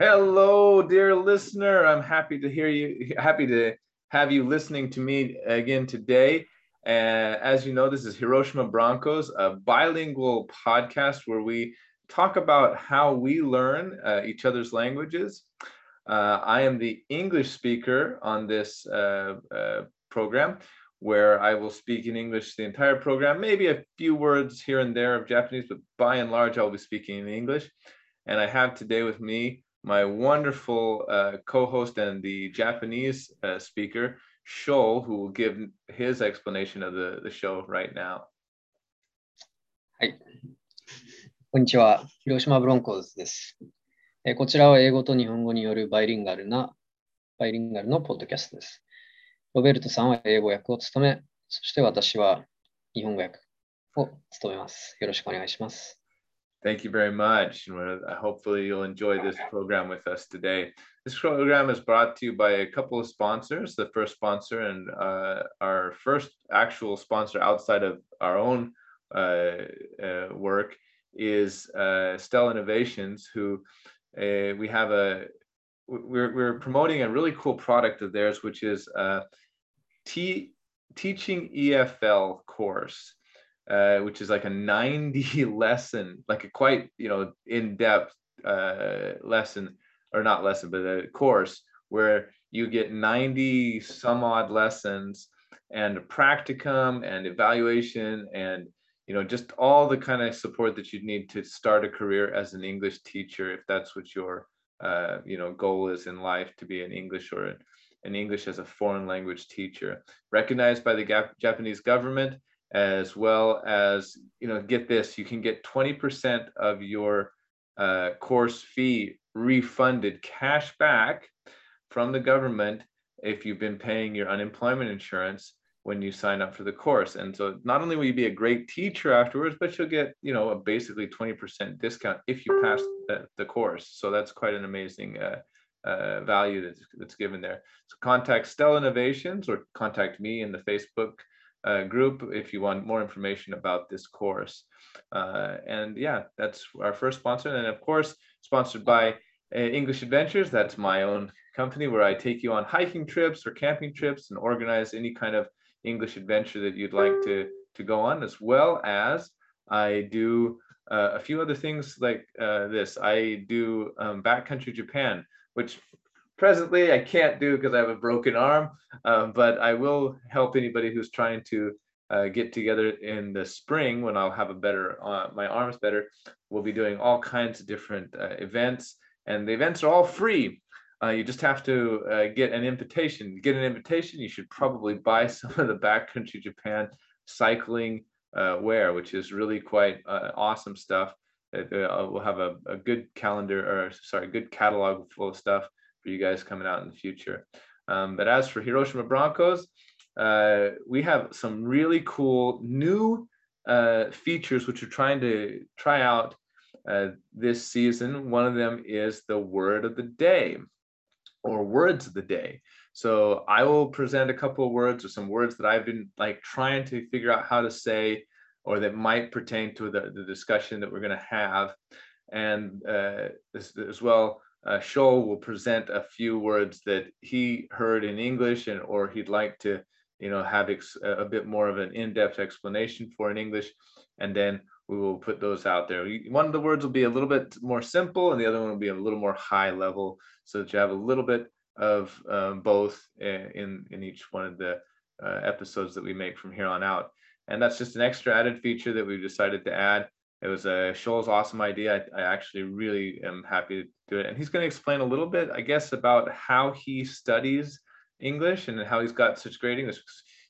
Hello, dear listener. I'm happy to hear you, happy to have you listening to me again today. And as you know, this is Hiroshima Broncos, a bilingual podcast where we talk about how we learn uh, each other's languages. Uh, I am the English speaker on this uh, uh program, where I will speak in English the entire program, maybe a few words here and there of Japanese, but by and large, I'll be speaking in English. And I have today with me my wonderful uh, co-host and the Japanese uh, speaker, Sho, who will give his explanation of the, the show right now. はい。こんにちは。広島ブロンコーズです。えこちらは英語と日本語によるバイリンガルな、バイリンガルのポッドキャストです。ロベルトさんは英語訳を務め、そして私は日本語訳を務めます。よろしくお願いします。Thank you very much. And hopefully, you'll enjoy this program with us today. This program is brought to you by a couple of sponsors. The first sponsor and uh, our first actual sponsor outside of our own uh, uh, work is uh, Stella Innovations, who uh, we have a we're, we're promoting a really cool product of theirs, which is a T, teaching EFL course uh, which is like a 90 lesson, like a quite, you know, in-depth uh, lesson, or not lesson, but a course where you get 90 some odd lessons and practicum and evaluation and you know just all the kind of support that you'd need to start a career as an english teacher if that's what your uh, you know goal is in life to be an english or an english as a foreign language teacher. Recognized by the japanese government as well as, you know, get this, you can get 20% of your uh, course fee refunded cash back from the government if you've been paying your unemployment insurance when you sign up for the course. And so not only will you be a great teacher afterwards, but you'll get, you know, a basically 20% discount if you pass the, the course. So that's quite an amazing uh, uh, value that's, that's given there. So contact Stella Innovations or contact me in the Facebook uh, group if you want more information about this course. Uh, and yeah, that's our first sponsor. And of course, sponsored by uh, English Adventures. That's my own company where I take you on hiking trips or camping trips and organize any kind of English adventure that you'd like to, to go on, as well as I do uh, a few other things like uh, this. I do um, backcountry Japan, which presently I can't do because I have a broken arm, um, but I will help anybody who's trying to uh, get together in the spring when I'll have a better, uh, my arm's better. We'll be doing all kinds of different uh, events, and the events are all free. Uh, you just have to uh, get an invitation. Get an invitation, you should probably buy some of the backcountry Japan cycling uh, wear, which is really quite awesome stuff. we'll have a, a good calendar, or sorry, good catalog full of stuff for you guys coming out in the future. Um, but as for Hiroshima Broncos, uh, we have some really cool new uh, features which we're trying to try out uh, this season. One of them is the word of the day or words of the day. So I will present a couple of words or some words that I've been like trying to figure out how to say or that might pertain to the, the discussion that we're going to have. And uh, as, as well, uh, Shoal will present a few words that he heard in English and or he'd like to, you know, have a bit more of an in-depth explanation for in English, and then we will put those out there. One of the words will be a little bit more simple, and the other one will be a little more high level, so that you have a little bit of um, both in in each one of the uh, episodes that we make from here on out. And that's just an extra added feature that we've decided to add it was a Shoal's awesome idea. I, I, actually really am happy to do it. And he's going to explain a little bit, I guess, about how he studies English and how he's got such great English.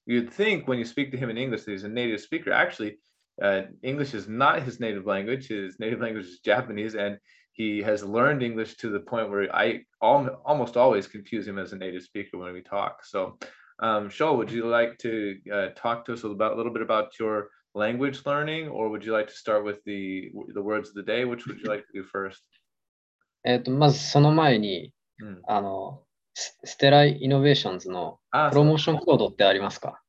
You'd think when you speak to him in English that he's a native speaker. Actually, uh, English is not his native language. His native language is Japanese, and he has learned English to the point where I al- almost always confuse him as a native speaker when we talk. So, um, Shoal, would you like to uh, talk to us about a little bit about your language learning, or would you like to start with the the words of the day? Which would you like to do first? えっと、まずその前に、うん、あの、ステライノベーションズのプロモーションコードってありますか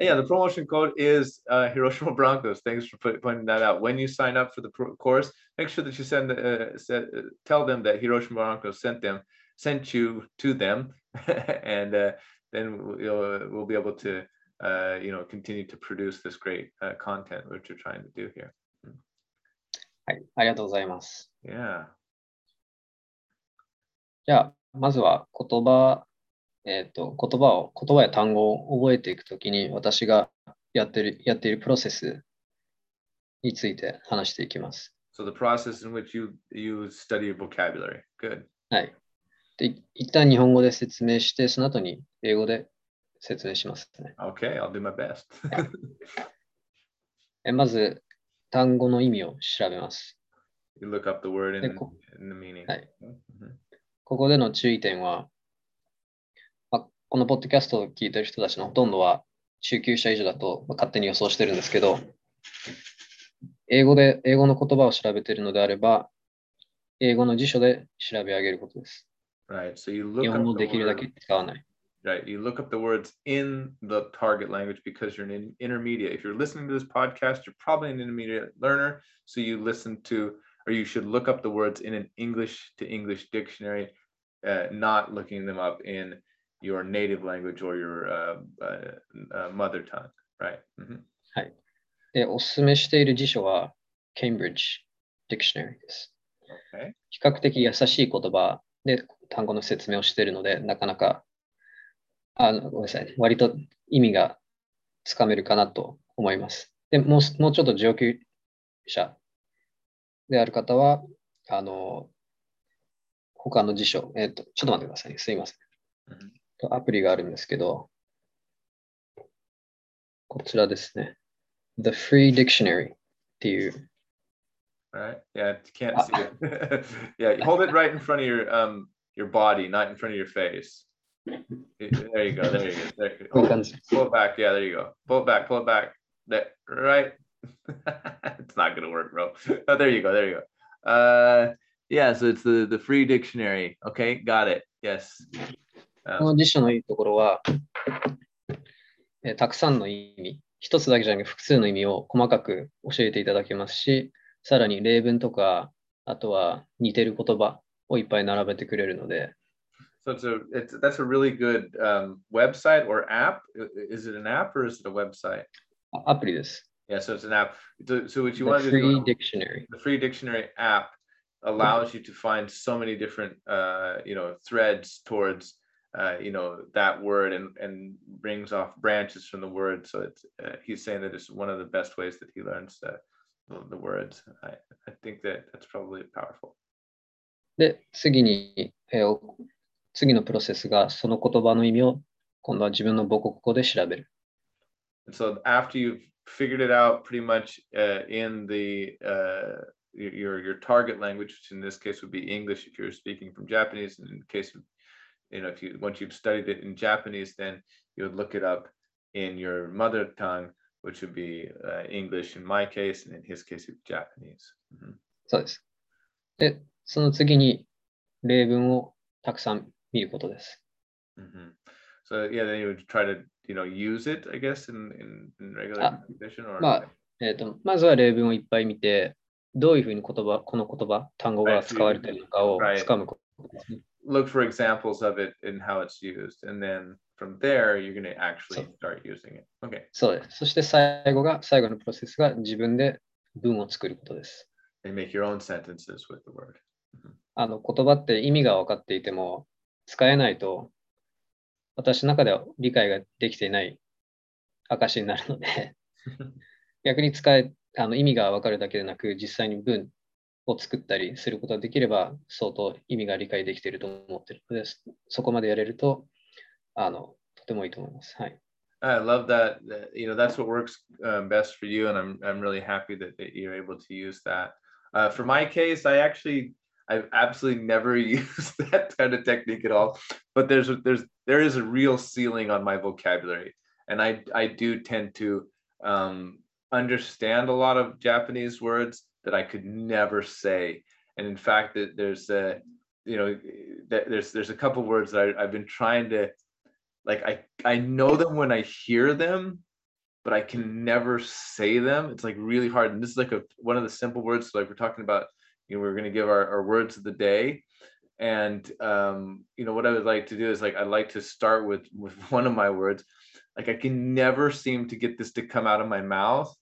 Yeah, the promotion code is uh, Hiroshima Broncos. Thanks for put, pointing that out. When you sign up for the pro- course, make sure that you send, uh, send uh, tell them that Hiroshima Broncos sent them, sent you to them, and uh, then we'll, we'll be able to, uh, you know, continue to produce this great uh, content which you're trying to do here. はい、ありがとうございます。Yeah. じゃあ、まずは言葉、えっ、と、言葉を、言葉や単語を覚えていくときに、私がやってる、やっているプロセスについて話していきます。So the process in which you you study your vocabulary. Good. はい。で、い一旦日本語で説明して、その後に英語で説明しますね。Okay, I'll do my best. えまず、単語の意味を調べます。you look up the word in, でこ in the meaning. はい Mhm. ここでの注意点は、まあ、このポッドキャストを聞いてる人たちのほとんどは中級者以上だと、まあ勝手に予想してるんですけど、英語で、英語の言葉を調べているのであれば、英語の辞書で調べ上げることです。Right. So you 日 look 本 up 語できるだけ使わない。right. You look up the words in the target language because you're an in- intermediate. If you're listening to this podcast, you're probably an intermediate learner. So you listen to, or you should look up the words in an English to English dictionary, uh, not looking them up in your native language or your uh, uh, uh, mother tongue. Right. Mhm. で、おすすめしている辞書は Cambridge Dictionary です。 Okay. 比較的優しい言葉で単語の説明をしているので、なかなか、 あの、ごめんなさい、割と意味がつかめるかなと思います。でもう、もうちょっと上級者である方は、あの、他の辞書、えっ、と、ちょっと待ってくださいね。すいません。アプリがあるんですけど、こちらですね。The Free Dictionary っていう、Right. Yeah. You can't Ah. see it. yeah. Hold it right in front of your um your body, not in front of your face. There you go. There you go. There you こういう go. 感じ。Pull it back. Yeah. There you go. Pull it back. Pull it back. That right. it's not gonna work, bro. Oh, there you go. There you go. Uh, yeah. So it's the the free dictionary. Okay. Got it. Yes. この辞書のいいところは、えーたくさんの意味、一つだけじゃなく複数の意味を細かく教えていただけますし、さらに例文とか、あとは似てる言葉をいっぱい並べてくれるので、So it's a it's that's a really good um, website or app. I- Is it an app or is it a website? あアプリです。 Yeah. So it's an app. So, so what The you want to Free do? Dictionary。 the free dictionary app allows you to find so many different uh, you know threads towards uh, you know that word and and brings off branches from the word so it's uh, he's saying that it's one of the best ways that he learns the the, the words I, I think that that's probably powerful で、次に、えーお 次のプロセスがその言葉の意味を今度は自分の母国語で調べる。so after you've figured it out pretty much uh, in the uh, your your target language which in this case would be english if you're speaking from japanese and in case of you know if you once you've studied it in japanese then you would look it up in your mother tongue which would be uh, english in my case and in his case it's japanese Mhm. そうです。で、その次に例文をたくさん見ることです。Mhm. so yeah then you would try to you know use it i guess in in, in regular Ah, conversation or まあ、えーと、まずは例文をいっぱい見て、どういうふうに言葉、この言葉、単語が使われているのかを.つかむことですね。look for examples of it and how it's used and then from there you're going to actually start using it okay そうです。そして最後が、最後のプロセスが自分で文を作ることです。and make your own sentences with the word あの言葉って意味が分かっていても、使えないと、私の中では理解ができていない証になるので、逆に使え、あの意味が分かるだけでなく、実際に文を作ったりすることができれば、相当意味が理解できていると思っているので、そこまでやれると、あの、とてもいいと思います。はい。i love that, you know that's what works um, best for you and i'm i'm really happy that, that you're able to use that uh, for my case i actually i've absolutely never used that kind of technique at all but there's there's there is a real ceiling on my vocabulary and i i do tend to um, understand a lot of japanese words that i could never say and in fact that there's a you know there's there's a couple words that I, i've been trying to like I I know them when I hear them, but I can never say them. It's like really hard. And this is like a one of the simple words. So like we're talking about, you know, we're going to give our, our words of the day. And um, you know, what I would like to do is like I'd like to start with with one of my words. Like I can never seem to get this to come out of my mouth.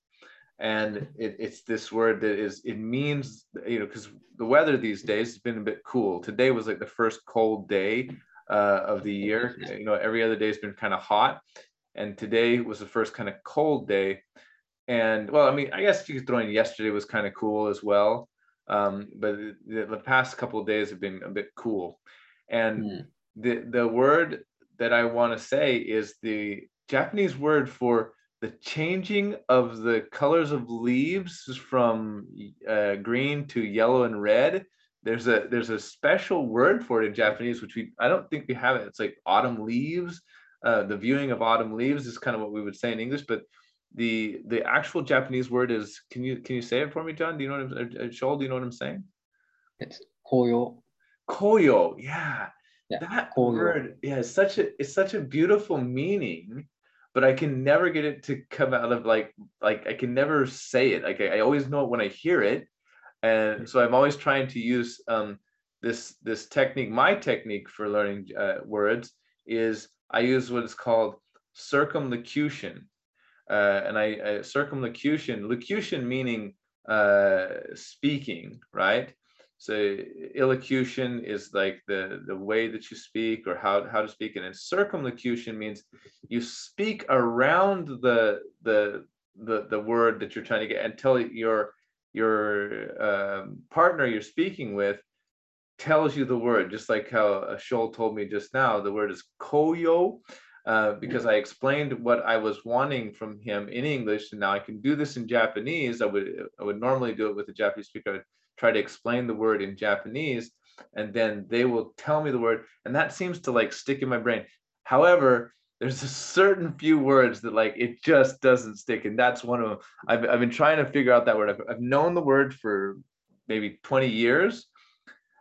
And it, it's this word that is it means you know because the weather these days has been a bit cool. Today was like the first cold day uh, of the year. You know, every other day has been kind of hot, and today was the first kind of cold day. And well, I mean, I guess you could throw in yesterday was kind of cool as well, um, but the, the, past couple of days have been a bit cool. And mm. the the word that I want to say is the Japanese word for the changing of the colors of leaves from uh, green to yellow and red there's a there's a special word for it in Japanese, which we I don't think we have it. It's like autumn leaves. Uh, the viewing of autumn leaves is kind of what we would say in English, but the the actual Japanese word is can you can you say it for me, John? Do you know what I'm uh, Shoal, do you know what I'm saying? It's koyo. Koyo, yeah. yeah that koyo. word, yeah, it's such a it's such a beautiful meaning, but I can never get it to come out of like like I can never say it. Like I, I always know it when I hear it, and so i'm always trying to use um, this this technique my technique for learning uh, words is i use what is called circumlocution uh, and i uh, circumlocution locution meaning uh, speaking right? So elocution is like the the way that you speak or how how to speak and then circumlocution means you speak around the the the the word that you're trying to get until you're your um, partner you're speaking with tells you the word, just like how Shoal told me just now, the word is koyo, uh, because I explained what I was wanting from him in English, and now I can do this in Japanese. I would I would normally do it with a Japanese speaker. I would try to explain the word in Japanese, and then they will tell me the word, and that seems to like stick in my brain. However, there's a certain few words that like it just doesn't stick and that's one of them i've, I've been trying to figure out that word I've, I've known the word for maybe 20 years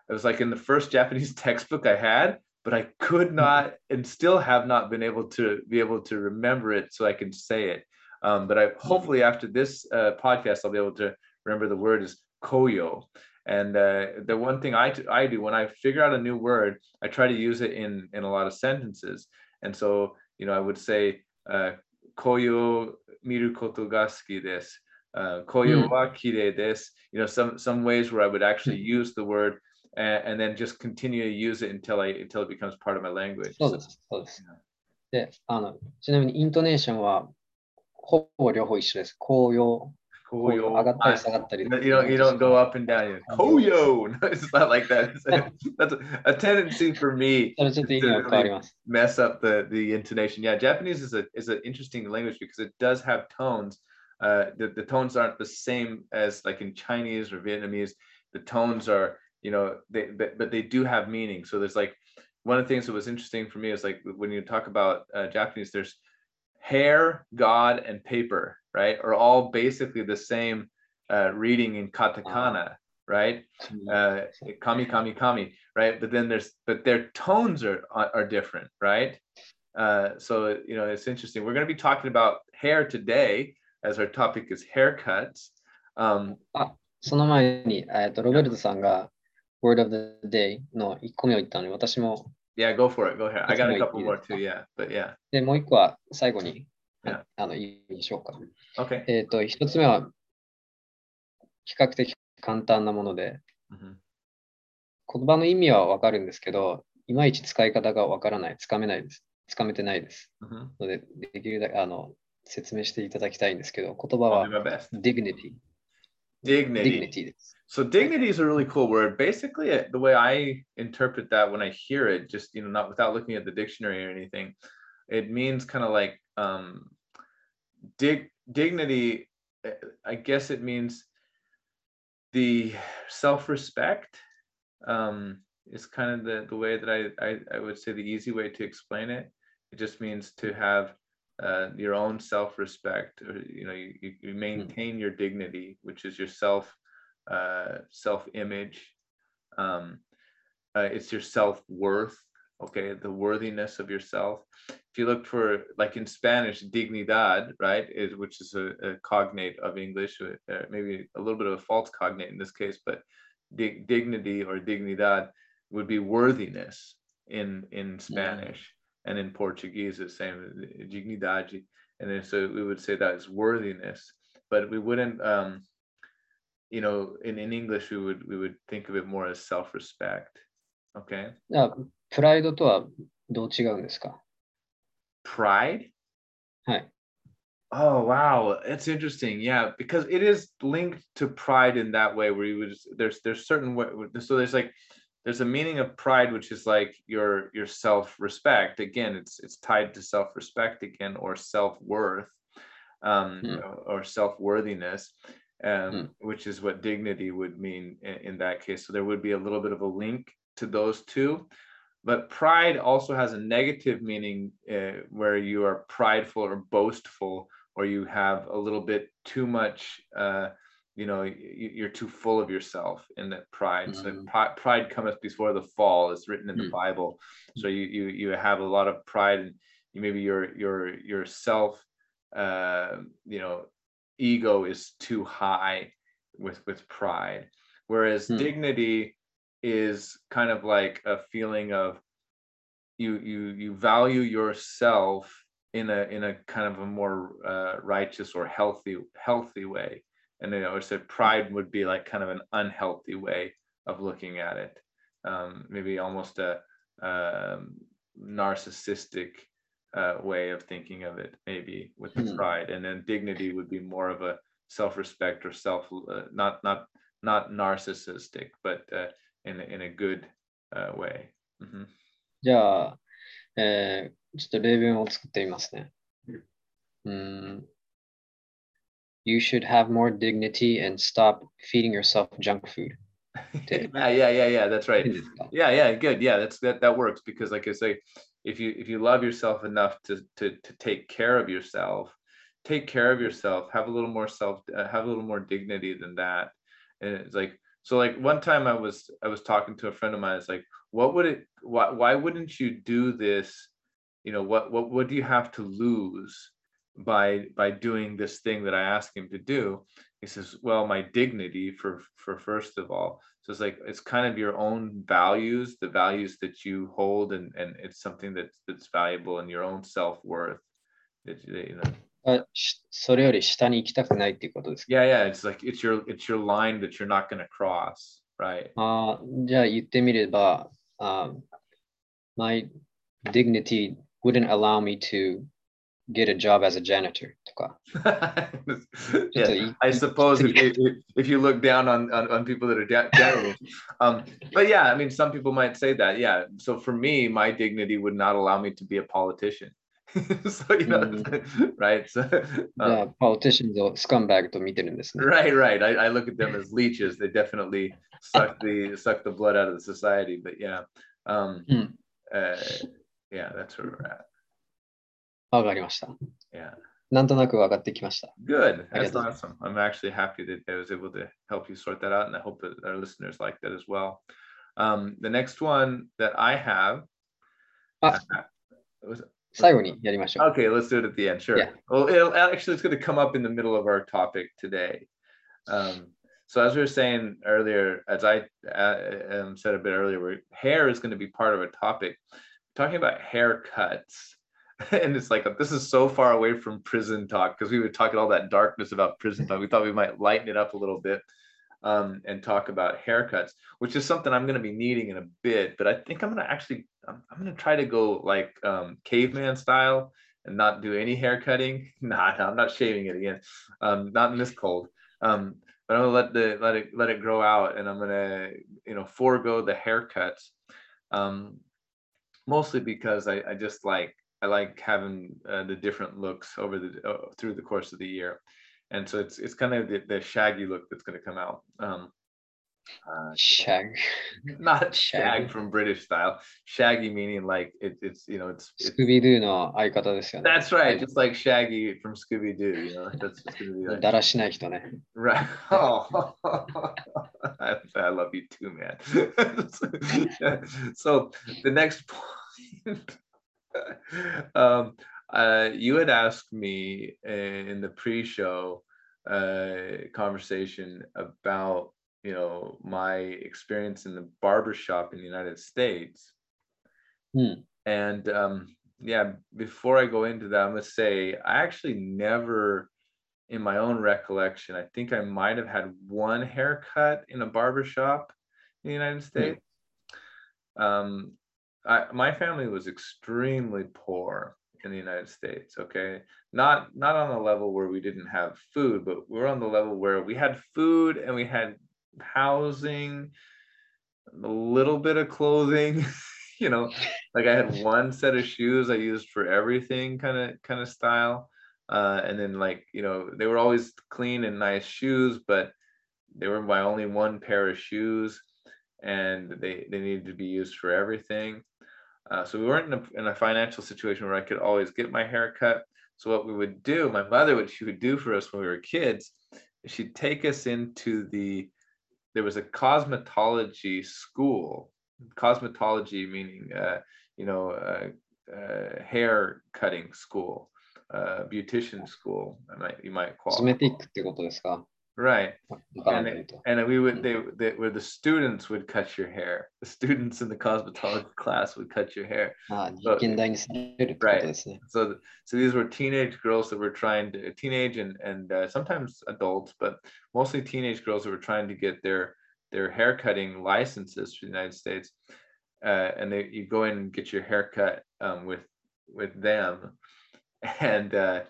it was like in the first japanese textbook i had but i could not and still have not been able to be able to remember it so i can say it um, but i hopefully after this uh, podcast i'll be able to remember the word is koyo and uh, the one thing I, I do when I figure out a new word, I try to use it in in a lot of sentences. And so you know, I would say, uh, koyo miru koto ga suki desu. Uh, koyo wa kirei desu. You know, some some ways where I would actually use the word and, and then just continue to use it until I until it becomes part of my language. そうです、そうです。で、あの、ちなみにイントネーションはほぼ両方一緒です。紅葉 Koyo. You don't you don't go up and down. Koyo. No, it's not like that. A, that's a, a, tendency for me to really mess up the the intonation. Yeah, Japanese is a is an interesting language because it does have tones. Uh, the, the tones aren't the same as like in Chinese or Vietnamese. The tones are, you know, they but, but they do have meaning. So there's like one of the things that was interesting for me is like when you talk about uh, Japanese, there's hair, God, and paper right, are all basically the same uh, reading in katakana, right? Uh, kami, kami, kami, right? But then there's, but their tones are are different, right? Uh, so you know, it's interesting. We're going to be talking about hair today, as our topic is haircuts. Um, あ、その前に、えっと、ロベルトさんが Word of the Day の1個目を言ったので、私も Yeah, go for it. Go ahead. I got a couple more too. Yeah, but yeah. で、もう一個は最後にあの、いいでしょうか。Okay. えっ、と、一つ目は、比較的簡単なもので、mm-hmm. 言葉の意味はわかるんですけど、いまいち使い方がわからない、つかめないです。つかめてないです。Mm-hmm. ので、できるだけあの説明していただきたいんですけど、言葉は dignity。Dignity. So dignity is a really cool word. Basically, the way I interpret that when I hear it, just you know, not without looking at the dictionary or anything, it means kind of like um, dig, dignity, eh, I guess it means the self-respect um, is kind of the, the way that I, I, I would say the easy way to explain it. It just means to have uh, your own self-respect, or you know, you, you hmm. maintain your dignity, which is your self uh, self-image. Um, uh, it's your self-worth okay the worthiness of yourself if you look for like in spanish dignidad right is which is a, a cognate of english maybe a little bit of a false cognate in this case but dig, dignity or dignidad would be worthiness in in spanish and in portuguese it's same dignidade and then so we would say that is worthiness but we wouldn't um you know in, in english we would we would think of it more as self-respect okay プライドとはどう違うんですか Pride? はい。 Oh wow, it's interesting. Yeah, because it is linked to pride in that way where you would just, there's there's certain way so there's like there's a meaning of pride which is like your your self-respect. Again, it's it's tied to self-respect again or self-worth um Hmm. or self-worthiness um Hmm. which is what dignity would mean in, in that case. So there would be a little bit of a link to those two. But pride also has a negative meaning uh, where you are prideful or boastful, or you have a little bit too much, uh, you know, you're too full of yourself in that pride. So Mhm. pri- pride cometh before the fall, is written in the Mm. Bible. So you you you have a lot of pride, and you, maybe your your your self, uh, you know, ego is too high with with pride, whereas Mm. dignity is kind of like a feeling of you you you value yourself in a in a kind of a more uh, righteous or healthy healthy way and then I would say pride would be like kind of an unhealthy way of looking at it um, maybe almost a um, narcissistic uh, way of thinking of it maybe with the Hmm. pride and then dignity would be more of a self-respect or self uh, not not not narcissistic but uh, in a, in a good uh, way Mhm. じゃあ、えーちょっと例文を作ってみますね。うーん you should have more dignity and stop feeding yourself junk food. yeah, yeah, yeah, yeah. That's right. Yeah, yeah, good. Yeah, that's that that works because like I say, if you if you love yourself enough to to to take care of yourself, take care of yourself, have a little more self, uh, have a little more dignity than that. And it's like so like one time I was I was talking to a friend of mine. It's like, what would it? Why why wouldn't you do this? You know what what what do you have to lose? by by doing this thing that I asked him to do? he says well my dignity for for first of all so it's like it's kind of your own values the values that you hold and and it's something that's that's valuable in your own self-worth that you you know あしそれより下に行きたくないっていうことですか yeah yeah it's like it's your it's your line that you're not going to cross right あーじゃあ言ってみれば、あ My dignity wouldn't allow me to get a job as a janitor yeah, I suppose if, if, if, you look down on, on, on people that are da- janitors. um, but yeah, I mean, some people might say that. Yeah. So for me, my dignity would not allow me to be a politician. so you know, mm-hmm. right? So, um, yeah, politicians are scumbag to meet in this. Right, right. I, I look at them as leeches. They definitely suck the suck the blood out of the society. But yeah, um, mm. uh, yeah, that's where we're at. わかりました。 Yeah. なんとなく分かってきました。 Good. I That's get it. awesome. I'm actually happy that I was able to help you sort that out, and I hope that our listeners like that as well. Um, the next one that I have. Ah. was- 最後にやりましょう。 okay, let's do it at the end. Sure. Yeah. Well, it'll, actually, it's going to come up in the middle of our topic today. Um, so as we were saying earlier, as I uh, um, said a bit earlier, where hair is going to be part of a topic. Talking about haircuts. And it's like this is so far away from prison talk because we were talking all that darkness about prison talk. We thought we might lighten it up a little bit um, and talk about haircuts, which is something I'm going to be needing in a bit. But I think I'm going to actually I'm, I'm going to try to go like um, caveman style and not do any hair cutting. Nah, no, I'm not shaving it again. Um, not in this cold. Um, but I'm gonna let the let it let it grow out, and I'm gonna you know forego the haircuts. Um, mostly because I, I just like I like having uh, the different looks over the uh, through the course of the year, and so it's it's kind of the, the shaggy look that's going to come out. Um, uh, シャグ。 not Shaggy. shag from British style. Shaggy meaning like it, it's you know it's, ス it's クビドゥの相方ですよね。 that's right, just like Shaggy from Scooby Doo. You know that's just gonna be like だらしない人ね。 right. Oh, I, I love you too, man. so the next um, uh, you had asked me in the pre-show uh, conversation about you know my experience in the barber shop in the United States, Hmm. and um, yeah, before I go into that, I must say I actually never, in my own recollection, I think I might have had one haircut in a barber shop in the United States. Um, I, my family was extremely poor in the United States. Okay, not not on the level where we didn't have food, but we're on the level where we had food and we had housing, a little bit of clothing. you know, like I had one set of shoes I used for everything, kind of kind of style. Uh, and then like you know they were always clean and nice shoes, but they were my only one pair of shoes, and they they needed to be used for everything. Uh, so we weren't in a, in a financial situation where I could always get my hair cut. So what we would do, my mother, what she would do for us when we were kids, she'd take us into the, there was a cosmetology school, cosmetology meaning, uh, you know, uh, uh, hair cutting school, uh, beautician school, I might, you might コ call スメティッ it. クってことですか Right. And, and we would they, they where the students would cut your hair. The students in the cosmetology class would cut your hair. So, right. So so these were teenage girls that were trying to teenage and and uh, sometimes adults, but mostly teenage girls that were trying to get their their hair cutting licenses for the United States. Uh, and they, you go in and get your hair cut um, with with them, and uh,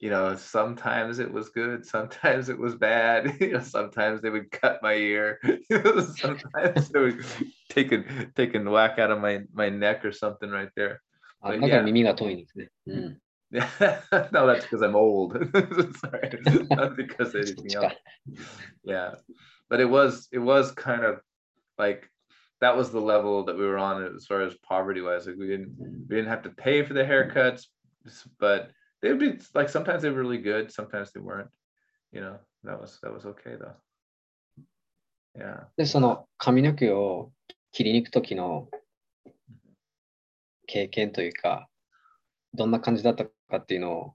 you know, sometimes it was good, sometimes it was bad. you know, sometimes they would cut my ear. sometimes they would take a take a whack out of my my neck or something right there. But, yeah. no, that's because I'm old. Sorry, not because of anything else. Yeah, but it was it was kind of like that was the level that we were on as far as poverty wise. Like we didn't we didn't have to pay for the haircuts, but they would be like sometimes they were really good, sometimes they weren't. You know, that was that was okay though. Yeah. で、その髪の毛を切りに行くときの経験というか、どんな感じだったかっていうのを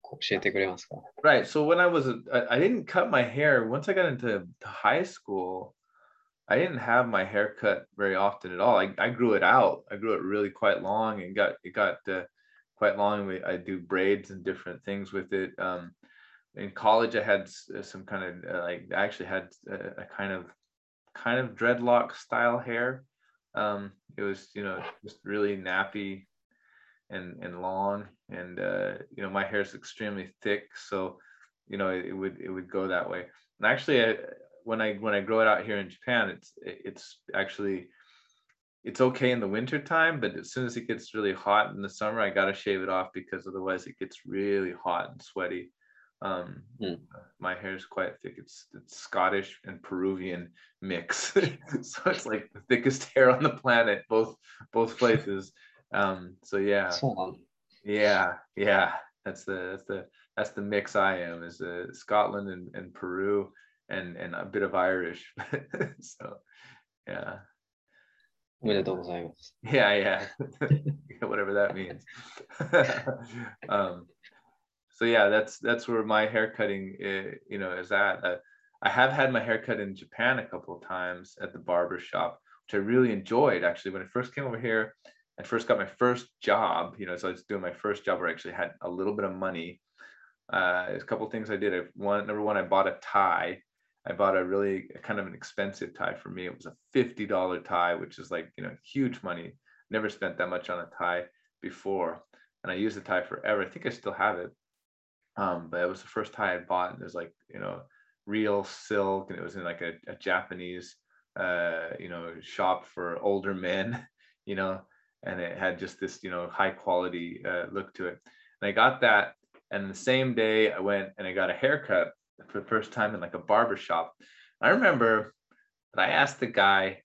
こう教えてくれますか Right. So when I was, a, I, I didn't cut my hair. Once I got into to high school, I didn't have my hair cut very often at all. I, I grew it out. I grew it really quite long and got it got uh, quite long. We, I do braids and different things with it. Um, in college, I had uh, some kind of uh, like I actually had a, a kind of kind of dreadlock style hair. Um, it was you know just really nappy and and long and uh you know my hair is extremely thick so you know it, it would it would go that way and actually I, when i when i grow it out here in japan it's it's actually it's okay in the winter time, but as soon as it gets really hot in the summer, I gotta shave it off because otherwise it gets really hot and sweaty. Um, mm. My hair is quite thick. It's, it's Scottish and Peruvian mix, so it's like the thickest hair on the planet, both both places. Um, so yeah, yeah, yeah. That's the that's the that's the mix I am is uh, Scotland and, and Peru and and a bit of Irish. so yeah. おめでとうございます。 Yeah, yeah. Whatever that means. um so yeah, that's that's where my hair cutting uh, you know is at. Uh, I have had my hair cut in Japan a couple of times at the barber shop, which I really enjoyed actually when I first came over here. I first got my first job, you know, so I was doing my first job where I actually had a little bit of money. Uh, there's a couple of things I did. I, one, number one, I bought a tie. I bought a really kind of an expensive tie for me. It was a $50 tie, which is like, you know, huge money. Never spent that much on a tie before. And I used the tie forever. I think I still have it. Um, but it was the first tie I bought. And it was like, you know, real silk. And it was in like a, a Japanese, uh, you know, shop for older men, you know, and it had just this, you know, high quality uh, look to it. And I got that. And the same day I went and I got a haircut for the first time in like a barber shop. I remember that I asked the guy,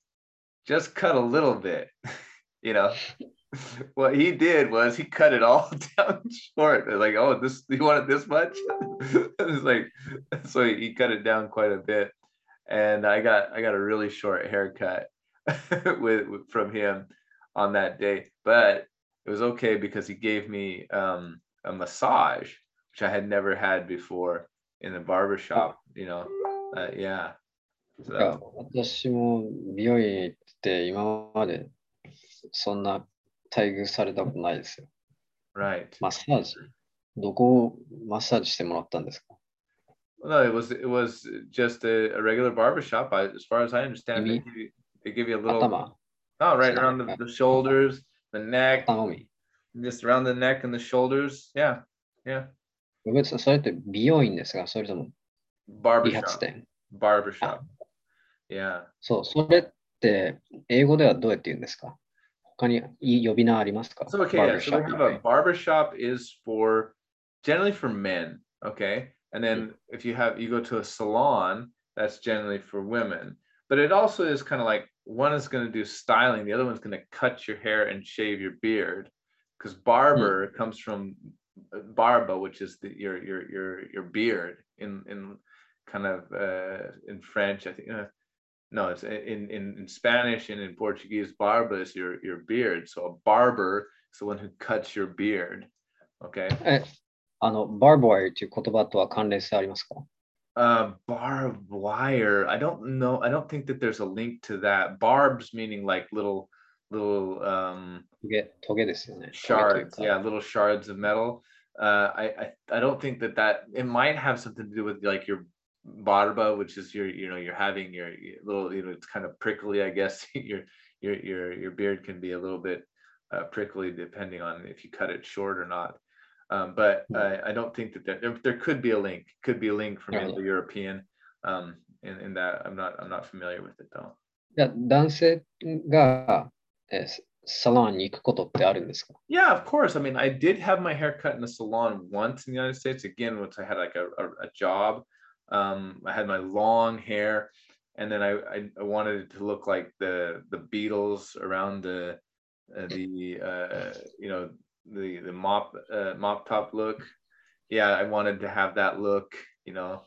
just cut a little bit, you know. what he did was he cut it all down short. Like, oh, this you want it this much? it's like so he cut it down quite a bit. And I got I got a really short haircut with, with from him. on that day, but it was okay because he gave me um, a massage, which I had never had before in the barber shop. You know, uh, yeah. いや So 私も美容院行って今までそんな待遇されたことないですよ。 right. マッサージどこをマッサージしてもらったんですか No, it was it was just a, a regular barber shop. I, as far as I understand, they Maybe. give you, they give you a little 頭 oh right Sure. around the, the shoulders, the neck, 頭のみ just around the neck and the shoulders. Yeah, yeah. 別にそれって美容院ですが、それとも Barber 理髪 shop, 店。 barber shop. Yeah. そう、それって英語ではどうやって言うんですか他にいい呼び名ありますか So okay, yeah. Barber So we shop have a 以外 barber shop is for generally for men. Okay, and then if you have you go to a salon, that's generally for women. But it also is kind of like one is going to do styling, the other one's going to cut your hair and shave your beard, because barber comes from uh, barba, which is the, your your your your beard in in kind of uh, in French. I think uh, no, it's in in in Spanish and in Portuguese. Barba is your your beard. So a barber is the one who cuts your beard. Okay. え、あの、バーボワイという言葉とは関連性ありますか Uh, barbed wire. I don't know. I don't think that there's a link to that. Barbs meaning like little little um トゲ、トゲですよね。トゲという shards. か Yeah, little shards of metal. Uh, I, I I don't think that that it might have something to do with like your barba, which is your you know you're having your, your little you know it's kind of prickly. I guess your your your your beard can be a little bit uh, prickly depending on if you cut it short or not. Um, but Hmm. I, I don't think that there, there there could be a link. Could be a link from Right. Indo-European. Um, in, in that I'm not I'm not familiar with it though. いや、男性が、 えーサロンに行くことってあるんですか Yeah, of course. I mean, I did have my hair cut in a salon once in the United States. Again, once I had like a, a, a job. Um, I had my long hair, and then I, I, I wanted it to look like the the Beatles around the uh, the uh, you know the the mop uh, mop top look. Yeah, I wanted to have that look. You know,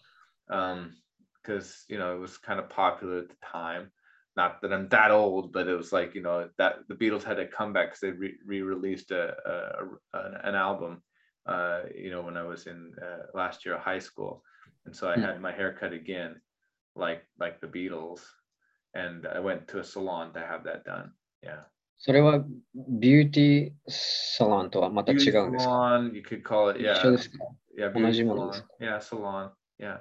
because you know it was kind of popular at the time not that I'm that old, but it was like you know that the Beatles had to come back because they re- re-released a, a, a an album, uh, you know, when I was in uh, last year of high school, and so I Hmm. had my hair cut again, like like the Beatles, and I went to a salon to have that done. Yeah, それはビューティーサロンとはまた違 beauty うんですか salon, you could call it, 一 yeah, 緒ですか yeah, 同 beauty じものです salon, yeah, salon, yeah.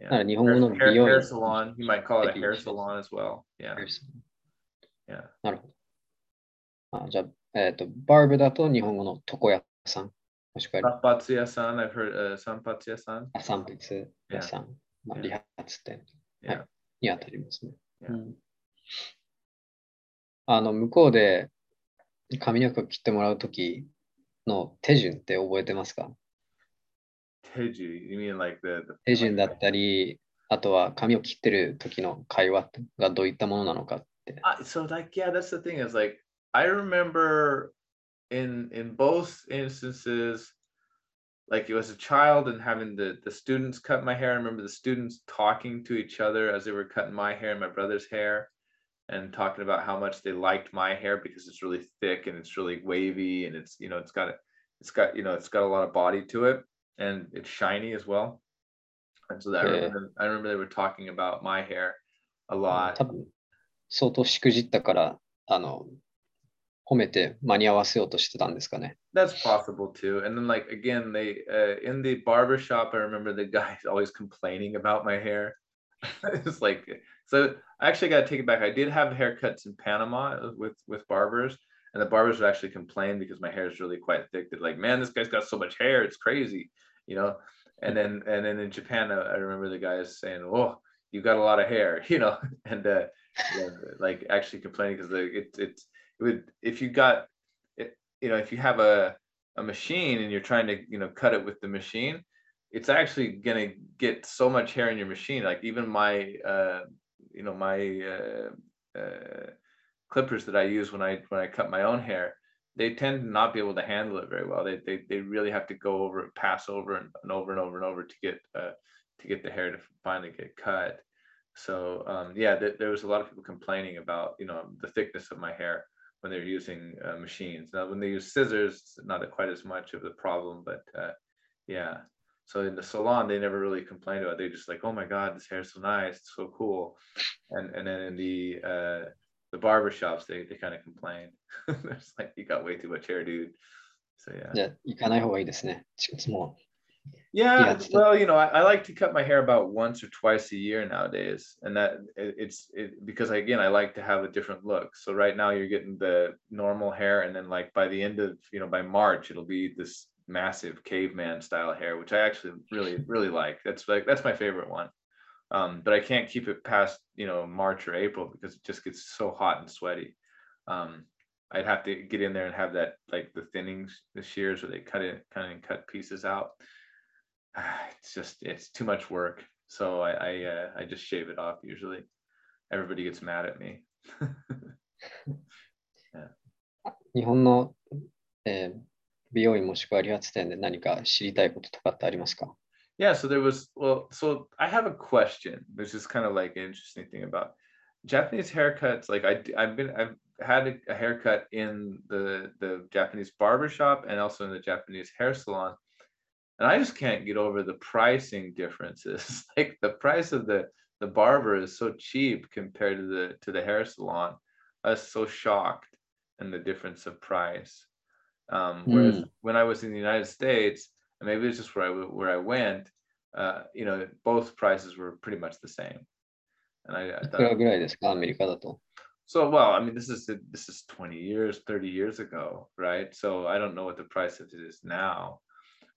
Yeah. 日本語の美容院。ヘ。なるほど。あじゃ、えーと、バーブだと日本語の床屋さ。は。あ散髪屋。あ、理。たり。ん、あの向こうで髪の毛を切ってもらうときの手順って覚えてますか？Teju, you mean like the, the 手順だったり、あとは髪を切ってる時の会話がどういったものなのかって。 Uh, so like yeah, that's the thing is like I remember in in both instances, like it was a child and having the the students cut my hair. I remember the students talking to each other as they were cutting my hair and my brother's hair, and talking about how much they liked my hair because it's really thick and it's really wavy and it's you know it's got a it's got you know it's got a lot of body to it and it's shiny as well. And so that I Yeah. remember I remember they were talking about my hair a lot. 多分相当しくじったから、あの、褒めて間に合わせようとしてたんですかね。 That's possible too. And then like again, they uh, in the barber shop, I remember the guys always complaining about my hair. it's like so I actually got to take it back. I did have haircuts in Panama uh, with with barbers, and the barbers would actually complain because my hair is really quite thick. They're like, "Man, this guy's got so much hair, it's crazy," You know. And then and then in Japan, I, I remember the guys saying, "Oh, you got a lot of hair," you know, and uh, like actually complaining because it it's it would if you got it, you know if you have a a machine and you're trying to you know cut it with the machine it's actually gonna get so much hair in your machine. Like even my uh you know my uh, uh clippers that i use when i when i cut my own hair they tend to not be able to handle it very well they they, they really have to go over pass over and, and over and over and over to get uh to get the hair to finally get cut so um yeah th- there was a lot of people complaining about you know the thickness of my hair when they're using uh, machines. Now, when they use scissors, not quite as much of the problem, but uh, yeah. So in the salon, they never really complained about. it. They just like, oh my god, this hair's so nice, it's so cool. And and then in the uh, the barber shops, they they kind of complain. it's like you got way too much hair, dude. So yeah. じゃあ、行かない方がいいですね。いつも。 Yeah, Yeah, it's the- well, you know, I, I like to cut my hair about once or twice a year nowadays, and that it, it's it, because again, I like to have a different look. So right now, you're getting the normal hair, and then like by the end of you know by March, it'll be this massive caveman style hair, which I actually really really like. That's like that's my favorite one. Um, but I can't keep it past you know March or April because it just gets so hot and sweaty. Um, I'd have to get in there and have that like the thinnings, the shears where they cut it, kind of cut pieces out. It's just it's too much work. So I I, uh, I just shave it off usually. Everybody gets mad at me. 日本の、えー美容院もしくは理髪店で何か知りたいこととかってありますか Yeah, so there was well, so I have a question. This is kind of like an interesting thing about Japanese haircuts. Like I, I've been, I've had a, a haircut in the the Japanese barber shop and also in the Japanese hair salon, and I just can't get over the pricing differences. like the price of the the barber is so cheap compared to the to the hair salon. I was so shocked in the difference of price. Um, whereas when I was in the United States, and maybe it's just where I w- where I went, uh, you know, both prices were pretty much the same. And I, I いくら thought, ぐらいですかアメリカだと。 so well, I mean, this is this is 20 years, 30 years ago, right? So I don't know what the price of it is now,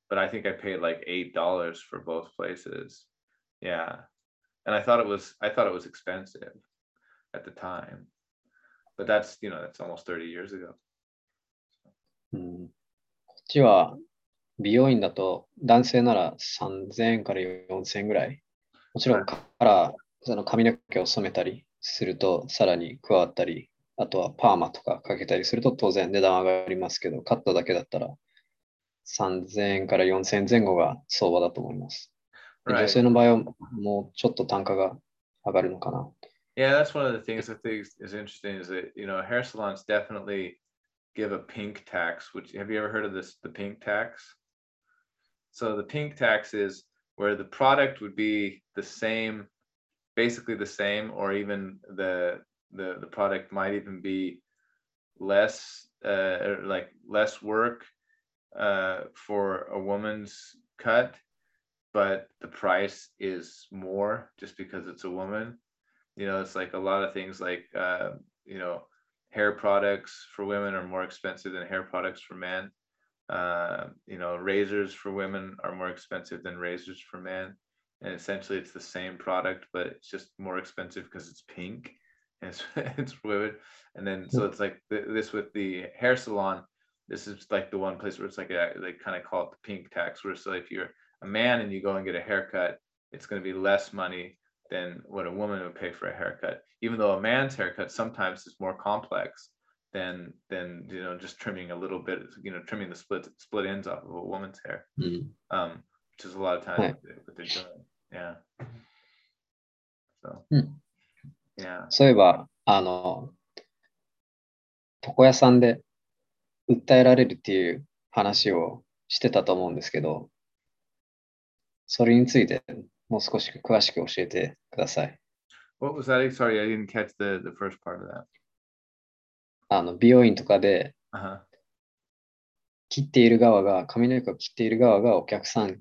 but I think I paid like eight dollars for both places. Yeah, and I thought it was I thought it was expensive at the time, but that's you know that's almost 30 years ago. うん、こっちは 美容院だと男性なら3000円から4000円ぐらい。もちろんカラー、その髪の毛を染めたりするとさらに加わったり、あとはパーマとかかけたりすると当然値段上がりますけど、カットだけだったら3000円から4000円前後が相場だと思います。女性の場合はもうちょっと単価が上がるのかな。Yeah, that's one of the things I think is interesting is that you know hair salons definitely give a pink tax. Which have you ever heard of this? The pink tax. So the pink tax is where the product would be the same, basically the same, or even the the the product might even be less uh like less work uh for a woman's cut, but the price is more just because it's a woman. You know it's like a lot of things like uh, you know hair products for women are more expensive than hair products for men uh, you know razors for women are more expensive than razors for men. And essentially it's the same product but it's just more expensive because it's pink and it's, it's women and then so it's like th- this with the hair salon this is like the one place where it's like a, they kind of call it the pink tax where so if you're a man and you go and get a haircut it's going to be less money than what a woman would pay for a haircut. Even though a man's haircut sometimes is more complex than than you know just trimming a little bit, you know, trimming the split split ends off of a woman's hair, うん、um, which is a lot of times Right. what they're doing. Yeah. So. Hmm. Yeah. そういえば、あの、床屋さんで訴えられるっていう話をしてたと思うんですけど、それについてもう少し詳しく教えてください。What was that? Sorry, I didn't catch the the first part of that. あの、美容院とかで Uh. 切っている側が、髪の毛を切っている側がお客さん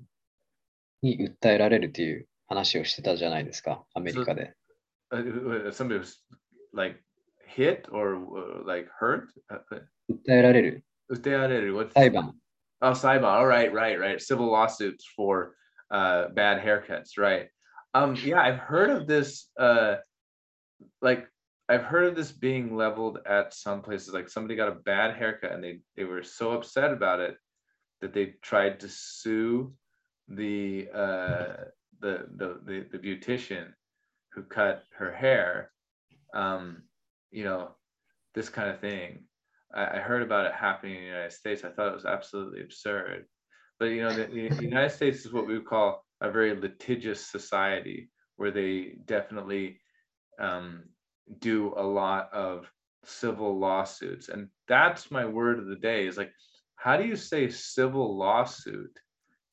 に訴えられるっていう話をしてたじゃないですか、アメリカで。Uh, uh, somebody was like hit or uh, like hurt. Uh, uh, 訴えられる Usteareru, what's 裁判。Oh, Saiba. All right, right, right. Civil lawsuits for uh, bad haircuts, right? Um, yeah, I've heard of this. Uh, like, I've heard of this being leveled at some places. Like, somebody got a bad haircut, and they they were so upset about it that they tried to sue the uh, the, the the the beautician who cut her hair. Um, you know, this kind of thing. I, I heard about it happening in the United States. I thought it was absolutely absurd. But you know, the, the United States is what we would call a very litigious society, where they definitely um, do a lot of civil lawsuits. And that's my word of the day is like, how do you say civil lawsuit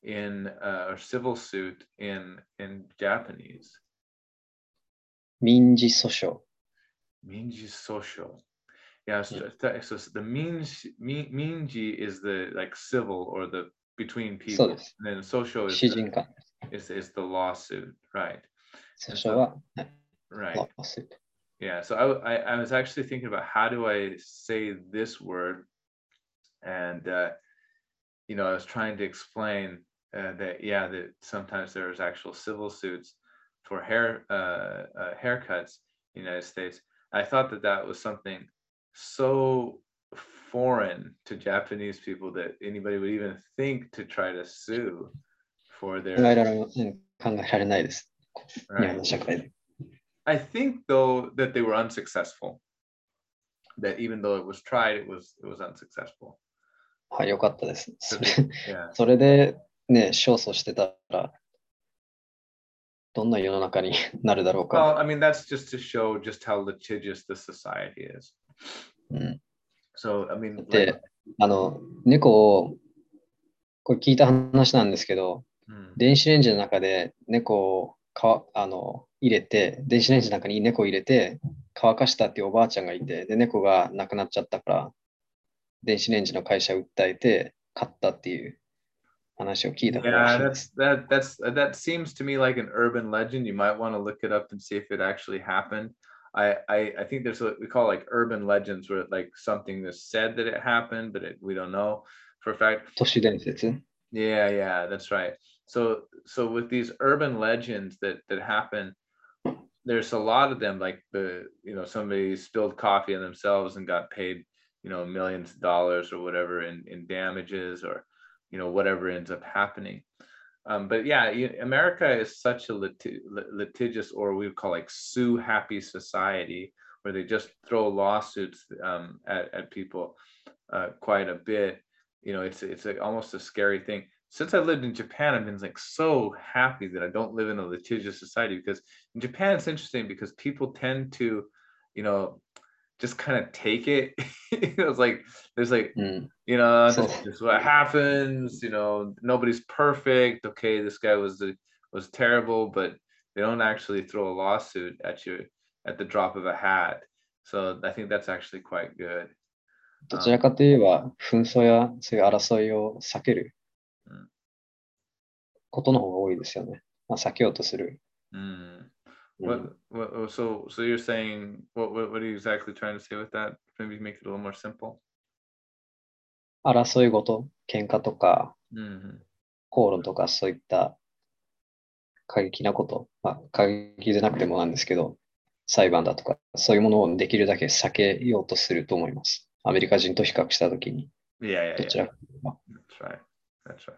in uh, or civil suit in in Japanese? Minji sosho. Minji sosho. Yeah, so, yeah. so the minji, minji is the like civil or the between people. And then social is, the, is, is the lawsuit, right? So, right. Lawsuit Yeah, so I, w- I, I was actually thinking about how do I say this word, and uh, you know I was trying to explain uh, that yeah that sometimes there's actual civil suits for hair uh, uh, haircuts in the United States. I thought that that was something so foreign to Japanese people that anybody would even think to try to sue for 考え their られうん考えられないです。日本 right. の社会で。 I think though that they were unsuccessful. That even though it was tried, it was it was unsuccessful. はい、よかったです。それ Yeah. それでね、勝訴してたら、どんな世の中になるだろう Well, か。 I mean that's just to show just how litigious the society is. うん、 So I mean, で like,、あの、猫を、これ聞いた話なんですけど、 hmm, 電子レンジの中で猫をかあの 入れて、電子レンジの中に猫を入れて乾かしたっていうおばあちゃんがいて、で、猫が亡くなっちゃったから、電子レンジの会社を訴えて買ったっていう話を聞いた yeah, that's す。that that's that seems to me like an urban legend. You might want to look it up and see if it actually happened. I, I I think there's what we call like urban legends where like something is said that it happened, but it, we don't know for a fact. 都市伝説 Yeah, yeah, that's right. So so with these urban legends that that happen, there's a lot of them like the you know somebody spilled coffee on themselves and got paid you know millions of dollars or whatever in in damages or you know whatever ends up happening. Um, but yeah, you, America is such a lit- litigious or we would call like sue happy society where they just throw lawsuits um, at, at people uh, quite a bit you know it's it's like almost a scary thing since i lived in japan i've been like so happy that i don't live in a litigious society because in japan it's interesting because people tend to you know just kind of take it you know, it's like there's like うん。 you know So- this, this is what happens you know nobody's perfect okay this guy was the was terrible but they don't actually throw a lawsuit at you at the drop of a hat so i think that's actually quite good どちらかといえば、紛争やそういう争いを避けるうん ことの方が多いですよね。まあ、避けようとする。Mm. うん What, what, oh, so, so you're saying, what, what, what are you exactly trying to say with that? Maybe make it a little more simple. 争いごと、喧嘩とか、hmm 口論とか、そういった過激なこと、まあ、過激じゃなくてもなんですけど、裁判だとか、そういうものをできるだけ避けようとすると思います。アメリカ人と比較したときに、That's right. That's right.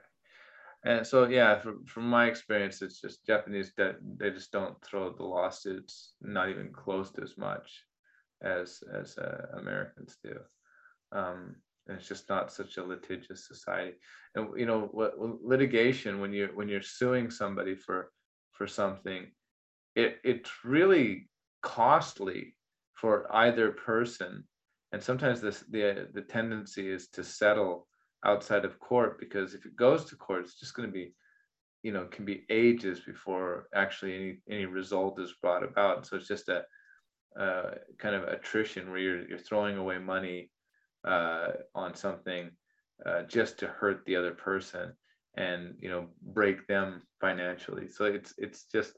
And so, yeah, from, from my experience, it's just Japanese that they just don't throw the lawsuits, not even close to as much as as uh, Americans do. Um, and it's just not such a litigious society. And you know, what litigation when you when you're suing somebody for for something, it it's really costly for either person. And sometimes this the the tendency is to settle outside of court because if it goes to court, it's just going to be, you know, can be ages before actually any any result is brought about. So it's just a uh, kind of attrition where you're you're throwing away money uh, on something uh, just to hurt the other person and you know break them financially. So it's it's just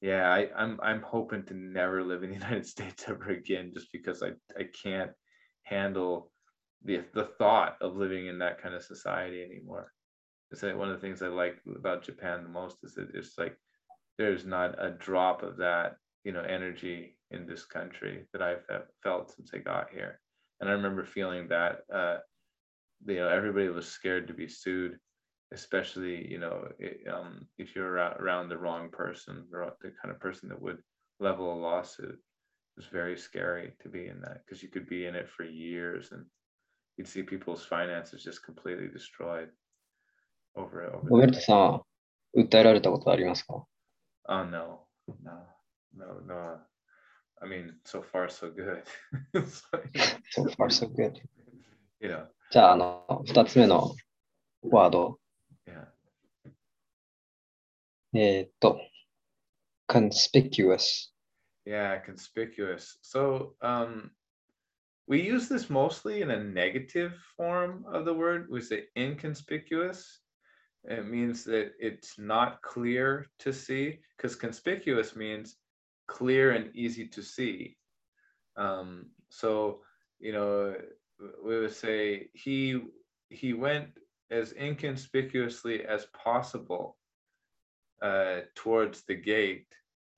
yeah, I, I'm I'm hoping to never live in the United States ever again just because I I can't handle the the thought of living in that kind of society anymore. It's like one of the things I like about Japan the most is that it's like there's not a drop of that you know energy in this country that I've felt since I got here, and I remember feeling that uh, you know everybody was scared to be sued, especially you know i- um, if you're around, the wrong person, wrong- the kind of person that would level a lawsuit. It was very scary to be in that because you could be in it for years and you'd see people's finances just completely destroyed over over ロベル that. トさん、訴えられたことありますか Oh no, no, no, no. I mean, so far so good. so far so good. Yeah. じゃあ、あの、二つ目のワード。Yeah. えーっと、conspicuous. Yeah, conspicuous. So um, we use this mostly in a negative form of the word. We say inconspicuous. It means that it's not clear to see, because conspicuous means clear and easy to see. Um, so, you know, we would say he he went as inconspicuously as possible uh, towards the gate,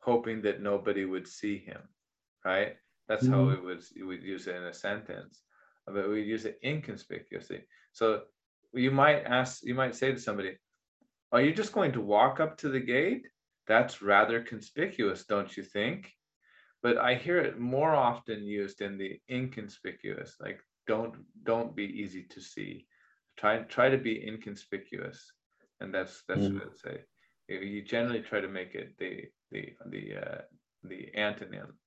hoping that nobody would see him. Right? That's how Mhm. it was. You would use it in a sentence, but we use it inconspicuously. So you might ask, you might say to somebody, "Are you just going to walk up to the gate?" That's rather conspicuous, don't you think? But I hear it more often used in the inconspicuous, like don't don't be easy to see. Try try to be inconspicuous, and that's that's Mm. what I'd say. You, you generally try to make it the the the uh, the antonym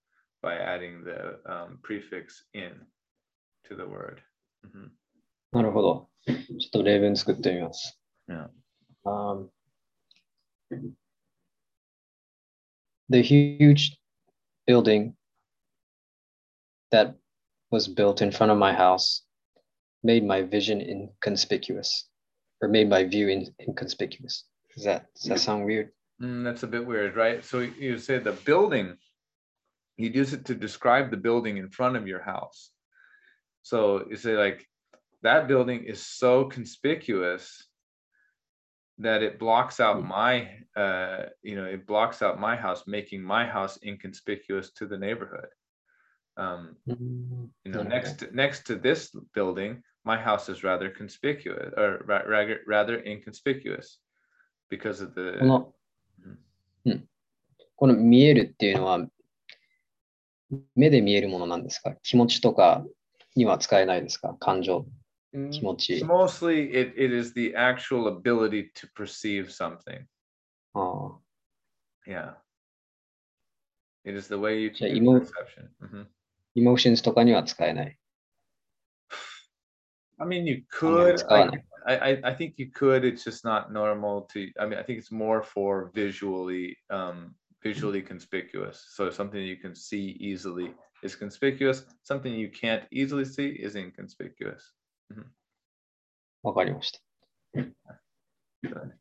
by adding the um, prefix in to the word. Mhm. なるほど。ちょっと例文作ってみます。 Yeah. Um, the huge building that was built in front of my house made my vision inconspicuous or made my view in, inconspicuous. Does that, does that sound weird? Mm, that's a bit weird, right? So you say the building, you'd use it to describe the building in front of your house. So you say like that building is so conspicuous that it blocks out Mm. my uh you know it blocks out my house making my house inconspicuous to the neighborhood um you know Okay. next to, next to this building my house is rather conspicuous or ra- rather rather inconspicuous because of the この、うん。この見えるっていうのは、 目で見えるものなんですか気持ちとかには使えないですか感情。Mm, 気持ち。Mostly, it, it is the actual ability to perceive something. ああ Yeah. It is the way you can emo- perception. Mhm. エモーションズとかには使えない。I mean, you could. I, I, I think you could. It's just not normal to. I mean, I think it's more for visually, um, visually conspicuous. So something you can see easily is conspicuous. Something you can't easily see is inconspicuous. わかりました。 Good.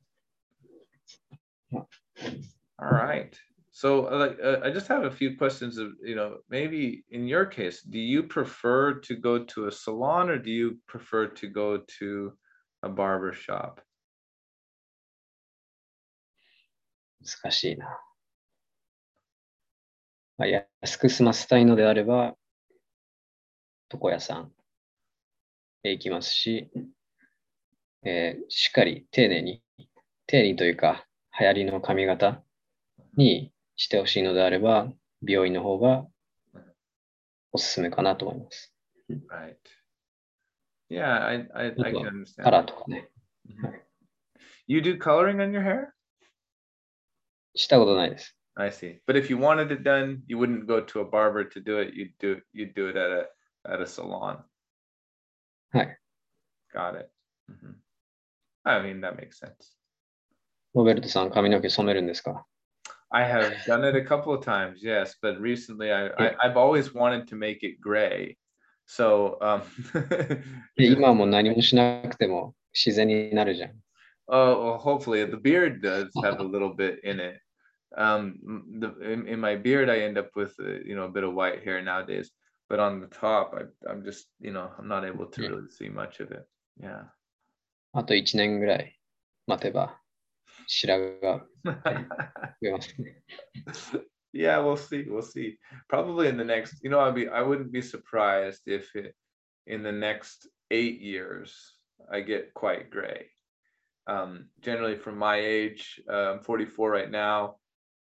All right. So uh, like uh, I just have a few questions of, you know, maybe in your case, do you prefer to go to a salon or do you prefer to go to a barber shop? 難しいな。 まあ、安く済ませたいのであれば、床屋さんへ行きますし、えーしっかり丁寧に、丁寧にというか、流行りの髪型にしてほしいのであれば、美容院の方がおすすめかなと思います。Right. Yeah, I I, I can understand. カラーとかね、Mhm. You do coloring on your hair? したことないです。I see. But if you wanted it done, you wouldn't go to a barber to do it. You'd do you'd do it at a at a salon. はい。 Got it. Mhm. I mean that makes sense. ロベルトさん、髪の毛染めるんですか I have done it a couple of times, yes, but recently I, I Yeah. I've always wanted to make it gray. So um で今はもう何もしなくても自然になるじゃん。 oh well, hopefully the beard does have a little bit in it. Um m- the in, in my beard I end up with uh, you know a bit of white hair nowadays, but on the top I I'm just you know I'm not able to Yeah. really see much of it. Yeah. あと1年ぐらい待てば白髪が増えますね。 yeah, we'll see. We'll see. Probably in the next, you know, I'd be I wouldn't be surprised if it in the next eight years I get quite gray. Um, generally from my age, uh, I'm 44 right now.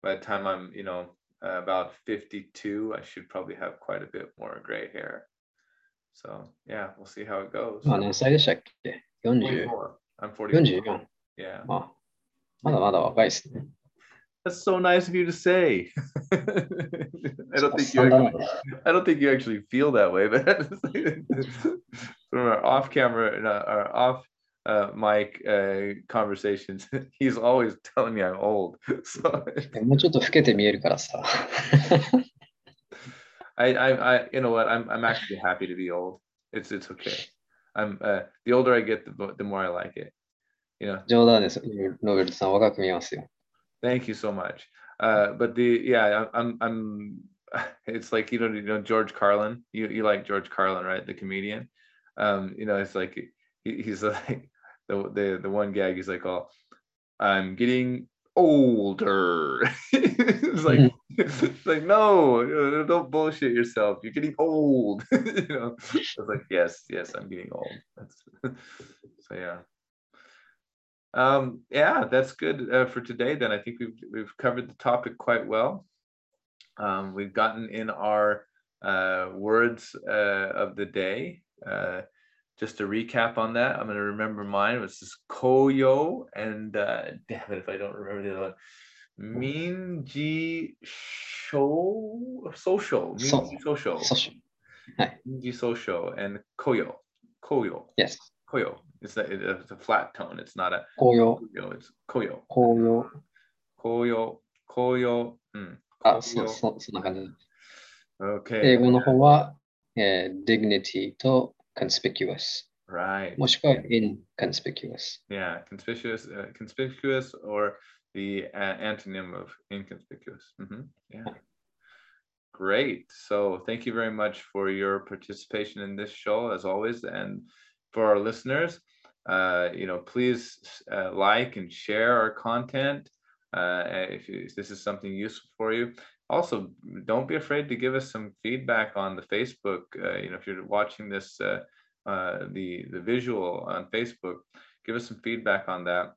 By the time I'm, you know, uh, about 52, I should probably have quite a bit more gray hair. So yeah, we'll see how it goes. まあ何歳でしたっけ ?40。 44. I'm 44. 44。 Yeah. まあ、まだまだ若いですね。 That's so nice of you to say. I don't think you actually, I don't think you actually feel that way, but from our off camera and uh, our off uh, mic uh, conversations, he's always telling me I'm old. So もうちょっと老けて見えるからさ。I, I, I, you know what? I'm, I'm actually happy to be old. It's, it's okay. I'm, uh, the older I get, the, the more I like it. You know. Thank you so much. Uh, but the yeah, I'm, I'm, it's like you know, you know George Carlin. You, you like George Carlin, right? The comedian. Um, you know, it's like he, he's like the, the, the one gag. He's like, oh, I'm getting older. it's like, it's like no, no, don't bullshit yourself. You're getting old. you know, I was like, yes, yes, I'm getting old. That's so yeah. Um, yeah, that's good uh, for today. Then I think we've we've covered the topic quite well. Um, we've gotten in our uh, words uh, of the day. Uh, just to recap on that, I'm going to remember mine. It was just koyo and uh, damn it if I don't remember the other one. Minji sho social. So- Minji social. そし Minji social and koyo. Koyo. Yes. Koyo. It's a, it's a flat tone. It's not a 紅葉、 koyo. It's koyo. 紅葉。 Koyo. Koyo. Mm. あ、そ Koyo. そそんな感じ。 Okay. 英語の方は、えー dignity と conspicuous. Right. Moshka inconspicuous. Yeah, conspicuous, uh, conspicuous, or the uh, antonym of inconspicuous. Mm-hmm. Yeah. Great. So thank you very much for your participation in this show, as always, and for our listeners. Uh, you know, please uh, like and share our content uh, if, you, if this is something useful for you. Also, don't be afraid to give us some feedback on the Facebook. Uh, you know, if you're watching this, uh, uh, the the visual on Facebook, give us some feedback on that.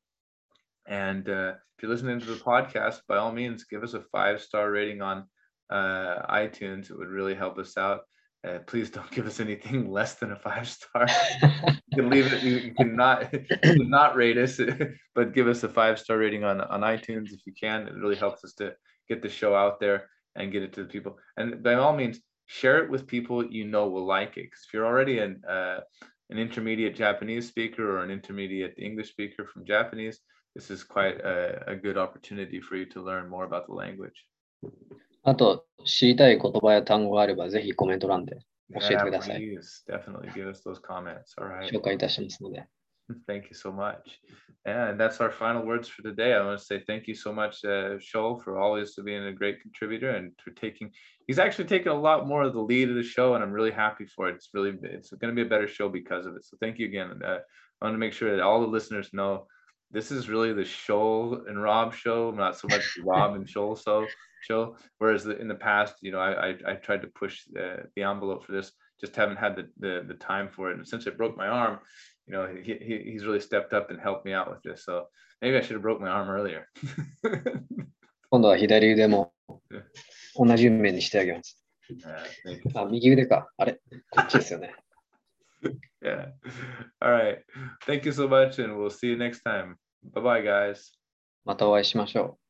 And uh, if you're listening to the podcast, by all means, give us a five star rating on uh, iTunes. It would really help us out. Uh, please don't give us anything less than a five star. you can leave it. You, cannot cannot rate us, but give us a five star rating on on iTunes if you can. It really helps us to get the show out there and get it to the people. And by all means, share it with people you know will like it. Because if you're already an uh, an intermediate Japanese speaker or an intermediate English speaker from Japanese, this is quite a, a good opportunity for you to learn more about the language. あと、知りたい言葉や単語があれば、ぜひコメント欄で教えて Yeah, ください。 please definitely give us those comments. All right. 紹介いたしますので。 Thank you so much. Yeah, and that's our final words for today. I want to say thank you so much, uh, for always being a great contributor and for taking. He's actually taken a lot more of the lead of the show, and I'm really happy for it. It's really, it's going to be a better show because of it. So thank you again. Uh, I want to make sure that all the listeners know this is really the Shoal and Rob show, not so much Rob and Shoal so show. Whereas the, in the past, you know, I I, I tried to push the, the envelope for this, just haven't had the, the the time for it. And since I broke my arm, you know, he, he he's really stepped up and helped me out with this. So maybe I should have broke my arm earlier. 今度は左腕も同じ面にしてあげます。 Yeah, thank you. あ、右腕か。あれこっちですよね。 yeah. All right. Thank you so much, and we'll see you next time. Bye bye, guys. またお会いしましょう。